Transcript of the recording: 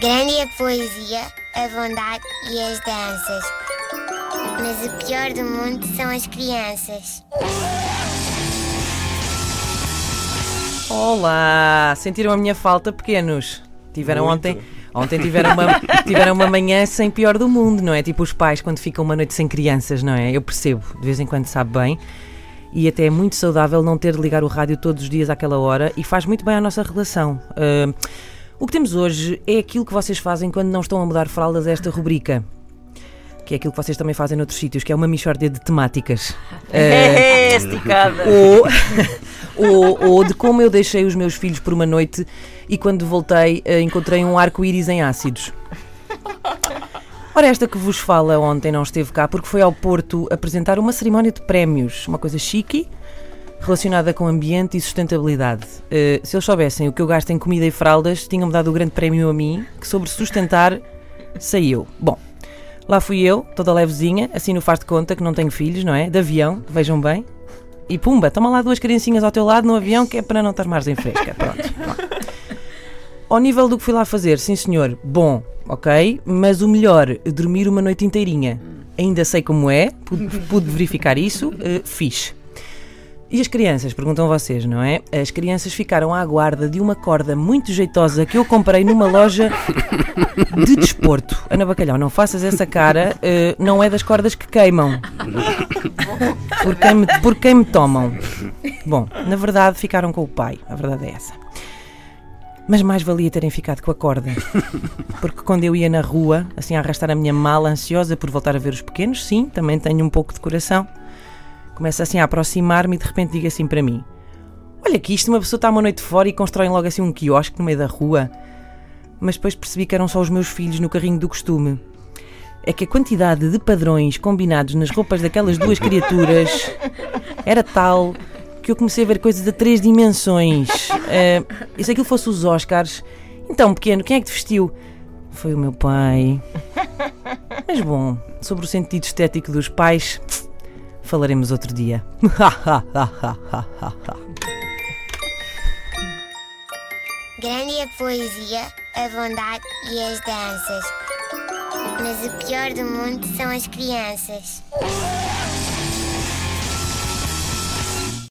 Grande é a poesia, a bondade e as danças. Mas o pior do mundo são as crianças. Olá! Sentiram a minha falta, pequenos? Tiveram ontem. Ontem tiveram uma, tiveram uma manhã sem pior do mundo, não é? Tipo os pais quando ficam uma noite sem crianças, não é? Eu percebo, de vez em quando sabe bem. E até é muito saudável não ter de ligar o rádio todos os dias àquela hora e faz muito bem à nossa relação. Uh, o que temos hoje é aquilo que vocês fazem quando não estão a mudar fraldas a esta rubrica. Que é aquilo que vocês também fazem noutros sítios, que é uma mixórdia de temáticas. É, esticada. Ou, ou, ou de como eu deixei os meus filhos por uma noite e quando voltei uh, encontrei um arco-íris em ácidos. Ora, esta que vos fala ontem não esteve cá porque foi ao Porto apresentar uma cerimónia de prémios, uma coisa chique, relacionada com ambiente e sustentabilidade. Uh, se eles soubessem o que eu gasto em comida e fraldas, tinham-me dado o grande prémio a mim, que sobre sustentar sei eu. Bom, lá fui eu, toda levezinha, assim no faz de conta que não tenho filhos, não é? De avião, vejam bem. E pumba, toma lá duas criancinhas ao teu lado no avião que é para não estar mais em fresca. Pronto. Ao nível do que fui lá fazer, sim senhor, bom, ok, mas o melhor, dormir uma noite inteirinha. Ainda sei como é, pude, pude verificar isso, uh, fiz. E as crianças? Perguntam vocês, não é? As crianças ficaram à guarda de uma corda muito jeitosa que eu comprei numa loja de desporto. Ana Bacalhau, não faças essa cara, uh, não é das cordas que queimam. Por quem, me, por quem me tomam. Bom, na verdade ficaram com o pai, a verdade é essa. Mas mais valia terem ficado com a corda. Porque quando eu ia na rua, assim a arrastar a minha mala, ansiosa por voltar a ver os pequenos, sim, também tenho um pouco de coração Começa assim a aproximar-me e de repente diga assim para mim: Olha que isto, uma pessoa está uma noite fora e constroem logo assim um quiosque no meio da rua. Mas depois percebi que eram só os meus filhos no carrinho do costume. É que a quantidade de padrões combinados nas roupas daquelas duas criaturas era tal que eu comecei a ver coisas a três dimensões. Uh, e se aquilo fosse os Oscars, então, pequeno, quem é que te vestiu? Foi o meu pai. Mas bom, sobre o sentido estético dos pais, falaremos outro dia. Grande a poesia, a bondade e as danças. Mas o pior do mundo são as crianças.